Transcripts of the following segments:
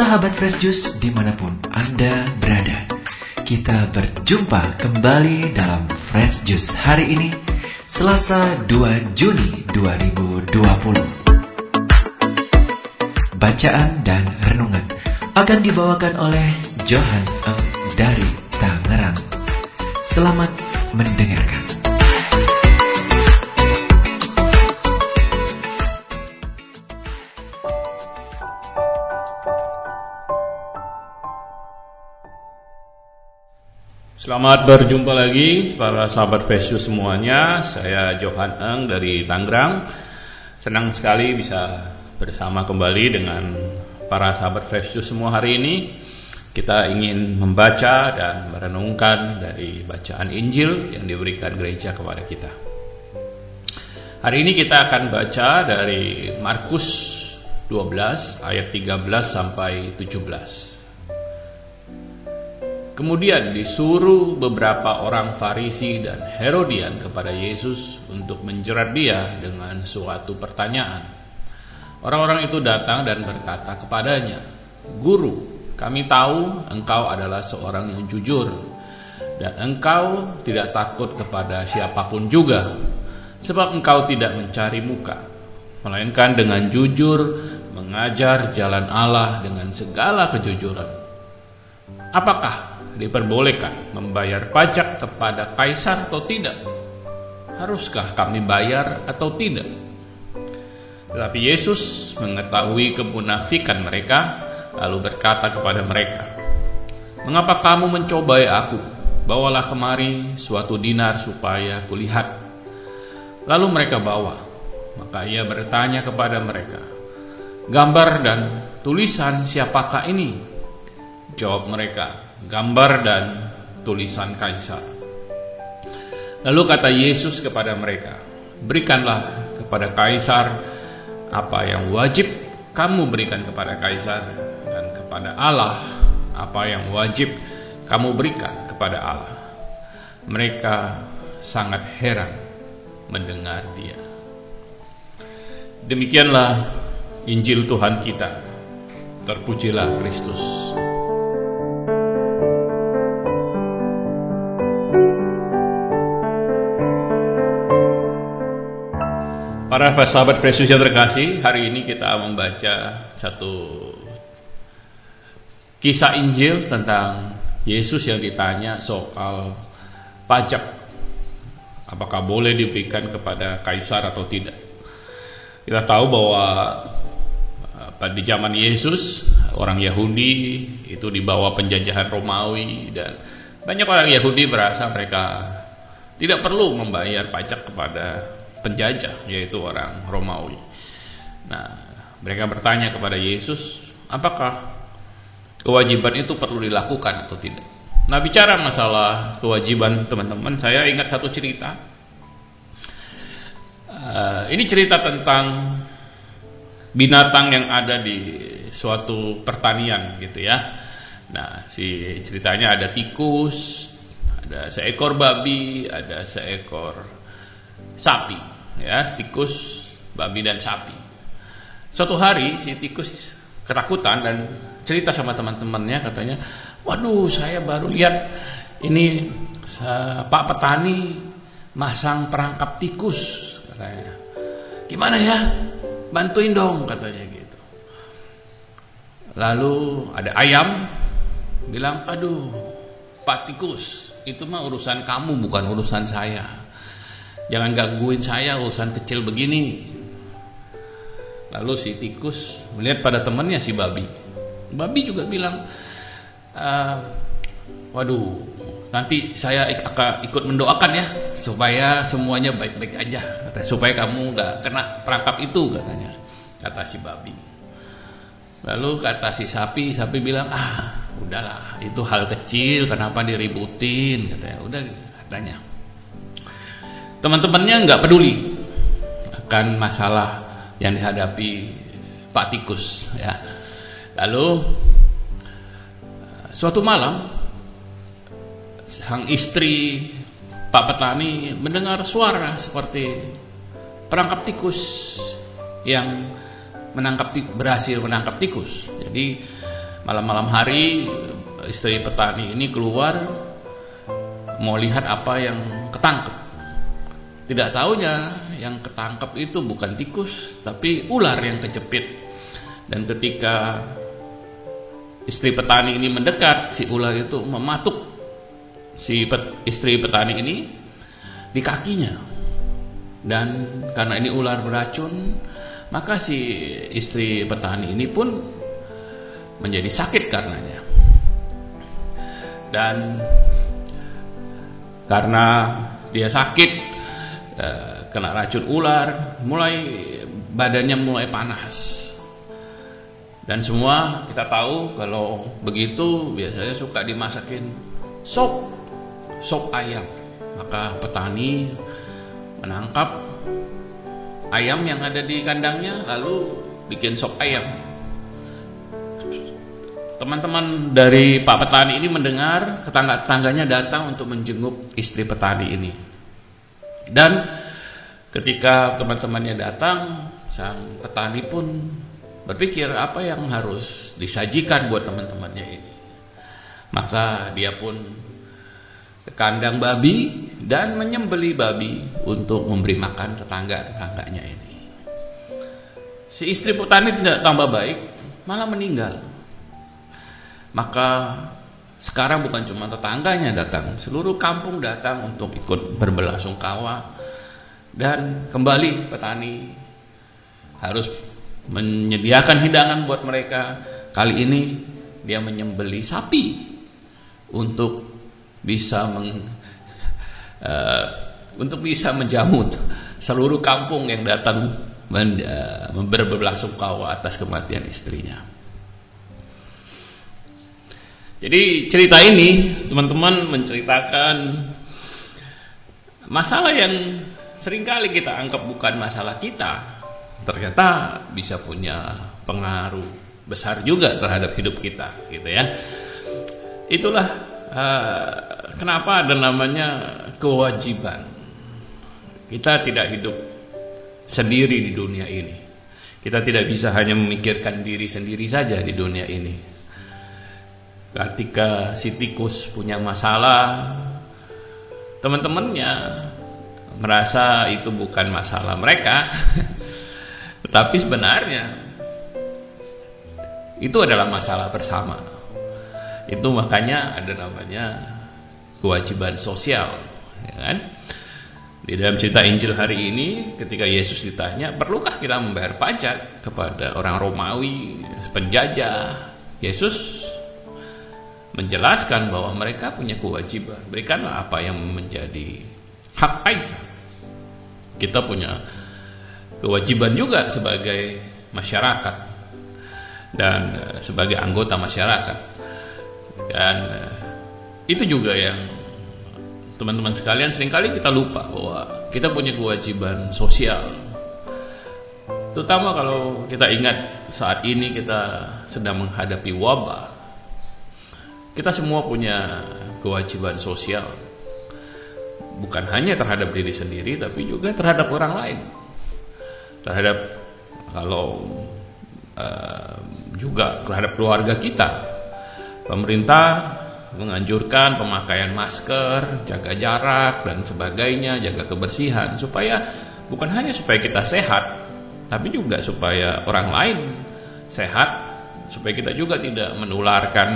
Sahabat Fresh Juice di mana pun Anda berada. Kita berjumpa kembali dalam Fresh Juice hari ini Selasa 2 Juni 2020 Bacaan dan renungan akan dibawakan oleh Johan Eng dari Tangerang. Selamat mendengarkan Selamat berjumpa lagi para sahabat Fresh semuanya. Saya Johan Eng dari Tangerang. Senang sekali bisa bersama kembali dengan para sahabat Fresh semua hari ini. Kita ingin membaca dan merenungkan dari bacaan Injil yang diberikan gereja kepada kita. Hari ini kita akan baca dari Markus 12 ayat 13 sampai 17. Kemudian disuruh beberapa orang Farisi dan Herodian kepada Yesus untuk menjerat dia dengan suatu pertanyaan. Orang-orang itu datang dan berkata kepadanya, "Guru, kami tahu engkau adalah seorang yang jujur dan engkau tidak takut kepada siapa pun juga, sebab engkau tidak mencari muka, melainkan dengan jujur mengajar jalan Allah dengan segala kejujuran." Apakah diperbolehkan membayar pajak kepada kaisar atau tidak? Haruskah kami bayar atau tidak? Tetapi Yesus mengetahui kemunafikan mereka, lalu berkata kepada mereka, "Mengapa kamu mencobai aku? Bawalah kemari suatu dinar supaya kulihat." Lalu mereka bawa. Maka ia bertanya kepada mereka, "Gambar dan tulisan siapakah ini?" Jawab mereka, gambar dan tulisan kaisar. Lalu kata Yesus kepada mereka, "Berikanlah kepada kaisar apa yang wajib kamu berikan kepada kaisar dan kepada Allah apa yang wajib kamu berikan kepada Allah." Mereka sangat heran mendengar dia. Demikianlah Injil Tuhan kita. Terpujilah Kristus. Para sahabat Yesus yang terkasih, hari ini kita membaca satu kisah Injil tentang Yesus yang ditanya soal pajak. Apakah boleh diberikan kepada kaisar atau tidak? Kita tahu bahwa pada zaman Yesus, orang Yahudi itu dibawa penjajahan Romawi dan banyak orang Yahudi merasa mereka tidak perlu membayar pajak kepada penjajah yaitu orang Romawi. Nah, mereka bertanya kepada Yesus, apakah kewajiban itu perlu dilakukan atau tidak? Nah, bicara masalah kewajiban teman-teman, saya ingat satu cerita. Uh, ini cerita tentang binatang yang ada di suatu pertanian gitu ya. Nah, si ceritanya ada tikus, ada seekor babi, ada seekor sapi, ya, tikus, babi dan sapi. Suatu hari si tikus ketakutan dan cerita sama teman-temannya katanya, "Waduh, saya baru lihat ini Pak petani masang perangkap tikus," katanya. "Gimana ya? Bantuin dong," katanya gitu. Lalu ada ayam bilang, "Aduh, Pak tikus, itu mah urusan kamu bukan urusan saya." Jangan gangguin saya urusan kecil begini. Lalu si tikus melihat pada temannya si babi. Babi juga bilang, uh, waduh, nanti saya akan ikut mendoakan ya supaya semuanya baik-baik aja, kata, supaya kamu nggak kena perangkap itu katanya, kata si babi. Lalu kata si sapi, sapi bilang, ah udahlah itu hal kecil, kenapa diributin, katanya, udah katanya. Teman-temannya nggak peduli akan masalah yang dihadapi Pak Tikus ya. Lalu suatu malam sang istri Pak Petani mendengar suara seperti perangkap tikus yang menangkap berhasil menangkap tikus. Jadi Malam-malam hari istri petani ini keluar mau lihat apa yang ketangkep. Tidak tahunya yang ketangkep itu bukan tikus tapi ular yang kejepit. Dan ketika istri petani ini mendekat, si ular itu mematuk si pet, istri petani ini di kakinya. Dan karena ini ular beracun, maka si istri petani ini pun menjadi sakit karenanya. Dan karena dia sakit kena racun ular, mulai badannya mulai panas. Dan semua kita tahu kalau begitu biasanya suka dimasakin sop, sop ayam. Maka petani menangkap ayam yang ada di kandangnya lalu bikin sop ayam. Teman-teman dari Pak Petani ini mendengar tetangga-tetangganya datang untuk menjenguk istri petani ini. Dan ketika teman-temannya datang, sang petani pun berpikir apa yang harus disajikan buat teman-temannya ini. Maka dia pun ke kandang babi dan menyembeli babi untuk memberi makan tetangga-tetangganya ini. Si istri petani tidak tambah baik, malah meninggal. Maka sekarang bukan cuma tetangganya datang, seluruh kampung datang untuk ikut berbelasungkawa dan kembali petani harus menyediakan hidangan buat mereka. Kali ini dia menyembeli sapi untuk bisa meng, uh, untuk bisa menjamut seluruh kampung yang datang men, uh, berbelasungkawa atas kematian istrinya. Jadi cerita ini teman-teman menceritakan masalah yang sering kali kita anggap bukan masalah kita. Ternyata bisa punya pengaruh besar juga terhadap hidup kita gitu ya. Itulah uh, kenapa ada namanya kewajiban. Kita tidak hidup sendiri di dunia ini. Kita tidak bisa hanya memikirkan diri sendiri saja di dunia ini ketika si tikus punya masalah. Teman-temannya merasa itu bukan masalah mereka. Tetapi sebenarnya itu adalah masalah bersama. Itu makanya ada namanya kewajiban sosial ya kan? Di dalam cerita Injil hari ini ketika Yesus ditanya perlukah kita membayar pajak kepada orang Romawi penjajah? Yesus menjelaskan bahwa mereka punya kewajiban. Berikanlah apa yang menjadi hak Kaisar. Kita punya kewajiban juga sebagai masyarakat dan eh, sebagai anggota masyarakat. Dan eh, itu juga yang teman-teman sekalian sering kali kita lupa bahwa kita punya kewajiban sosial. Terutama kalau kita ingat saat ini kita sedang menghadapi wabah kita semua punya kewajiban sosial. Bukan hanya terhadap diri sendiri tapi juga terhadap orang lain. Terhadap kalau uh, juga terhadap keluarga kita. Pemerintah menganjurkan pemakaian masker, jaga jarak dan sebagainya, jaga kebersihan supaya bukan hanya supaya kita sehat, tapi juga supaya orang lain sehat supaya kita juga tidak menularkan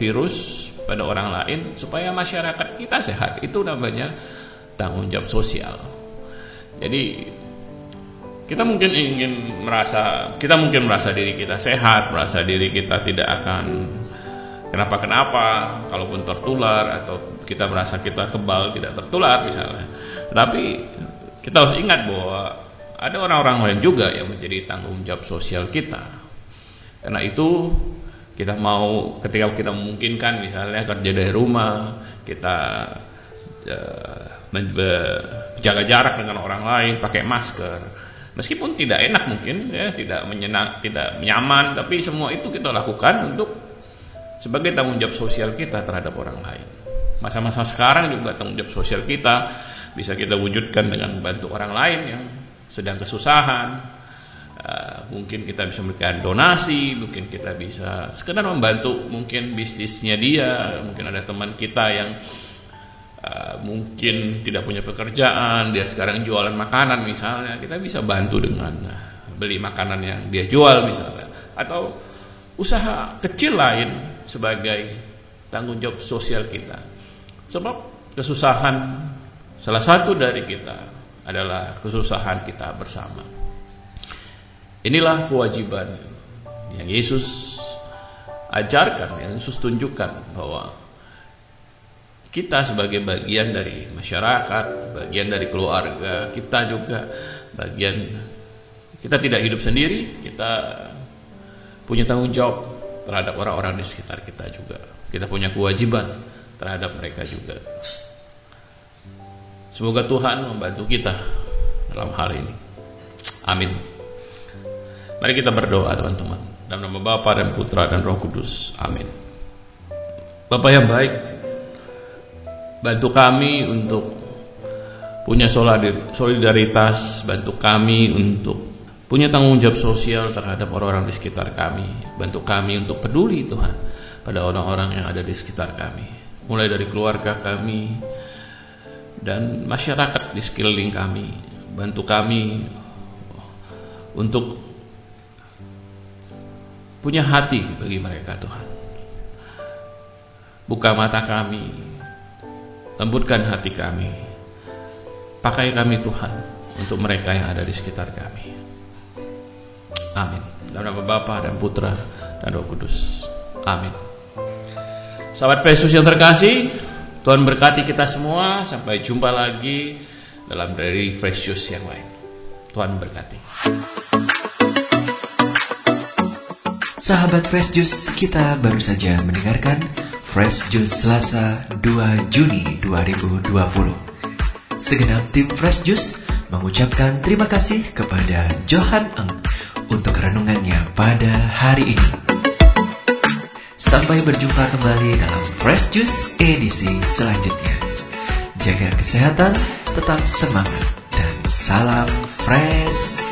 virus pada orang lain supaya masyarakat kita sehat. Itu namanya tanggung jawab sosial. Jadi kita mungkin ingin merasa kita mungkin merasa diri kita sehat merasa diri kita tidak akan kenapa-kenapa kalaupun tertular atau kita merasa kita kebal tidak tertular misalnya. Tapi kita harus ingat bahwa ada orang-orang lain juga yang menjadi tanggung jawab sosial kita. Karena itu kita mau ketika kita memungkinkan misalnya kerja dari rumah, kita menjaga jarak dengan orang lain, pakai masker. Meskipun tidak enak mungkin ya, tidak menyenang, tidak nyaman, tapi semua itu kita lakukan untuk sebagai tanggung jawab sosial kita terhadap orang lain. Masa-masa sekarang juga tanggung jawab sosial kita bisa kita wujudkan dengan membantu orang lain yang sedang kesusahan, mungkin kita bisa memberikan donasi, mungkin kita bisa sekedar membantu mungkin bisnisnya dia, mungkin ada teman kita yang uh, mungkin tidak punya pekerjaan, dia sekarang jualan makanan misalnya, kita bisa bantu dengan beli makanan yang dia jual misalnya, atau usaha kecil lain sebagai tanggung jawab sosial kita. Sebab kesusahan salah satu dari kita adalah kesusahan kita bersama. Inilah kewajiban yang Yesus ajarkan, yang Yesus tunjukkan bahwa kita sebagai bagian dari masyarakat, bagian dari keluarga, kita juga bagian kita tidak hidup sendiri, kita punya tanggung jawab terhadap orang-orang di sekitar kita juga. Kita punya kewajiban terhadap mereka juga. Semoga Tuhan membantu kita dalam hal ini. Amin. Mari kita berdoa teman-teman. Dalam nama Bapa dan Putra dan Roh Kudus. Amin. Bapak yang baik, bantu kami untuk punya solidaritas, bantu kami untuk punya tanggung jawab sosial terhadap orang-orang di sekitar kami. Bantu kami untuk peduli Tuhan pada orang-orang yang ada di sekitar kami. Mulai dari keluarga kami dan masyarakat di sekeliling kami. Bantu kami untuk punya hati bagi mereka Tuhan. Buka mata kami, lembutkan hati kami. Pakai kami Tuhan untuk mereka yang ada di sekitar kami. Amin. Dalam nama Bapa dan Putra dan Roh Kudus. Amin. Sahabat Yesus yang terkasih, Tuhan berkati kita semua. Sampai jumpa lagi dalam dari Juice yang lain. Tuhan berkati. Sahabat Fresh Juice, kita baru saja mendengarkan Fresh Juice Selasa 2 Juni 2020. Segenap tim Fresh Juice mengucapkan terima kasih kepada Johan Eng untuk renungannya pada hari ini. Sampai berjumpa kembali dalam Fresh Juice edisi selanjutnya. Jaga kesehatan, tetap semangat, dan salam fresh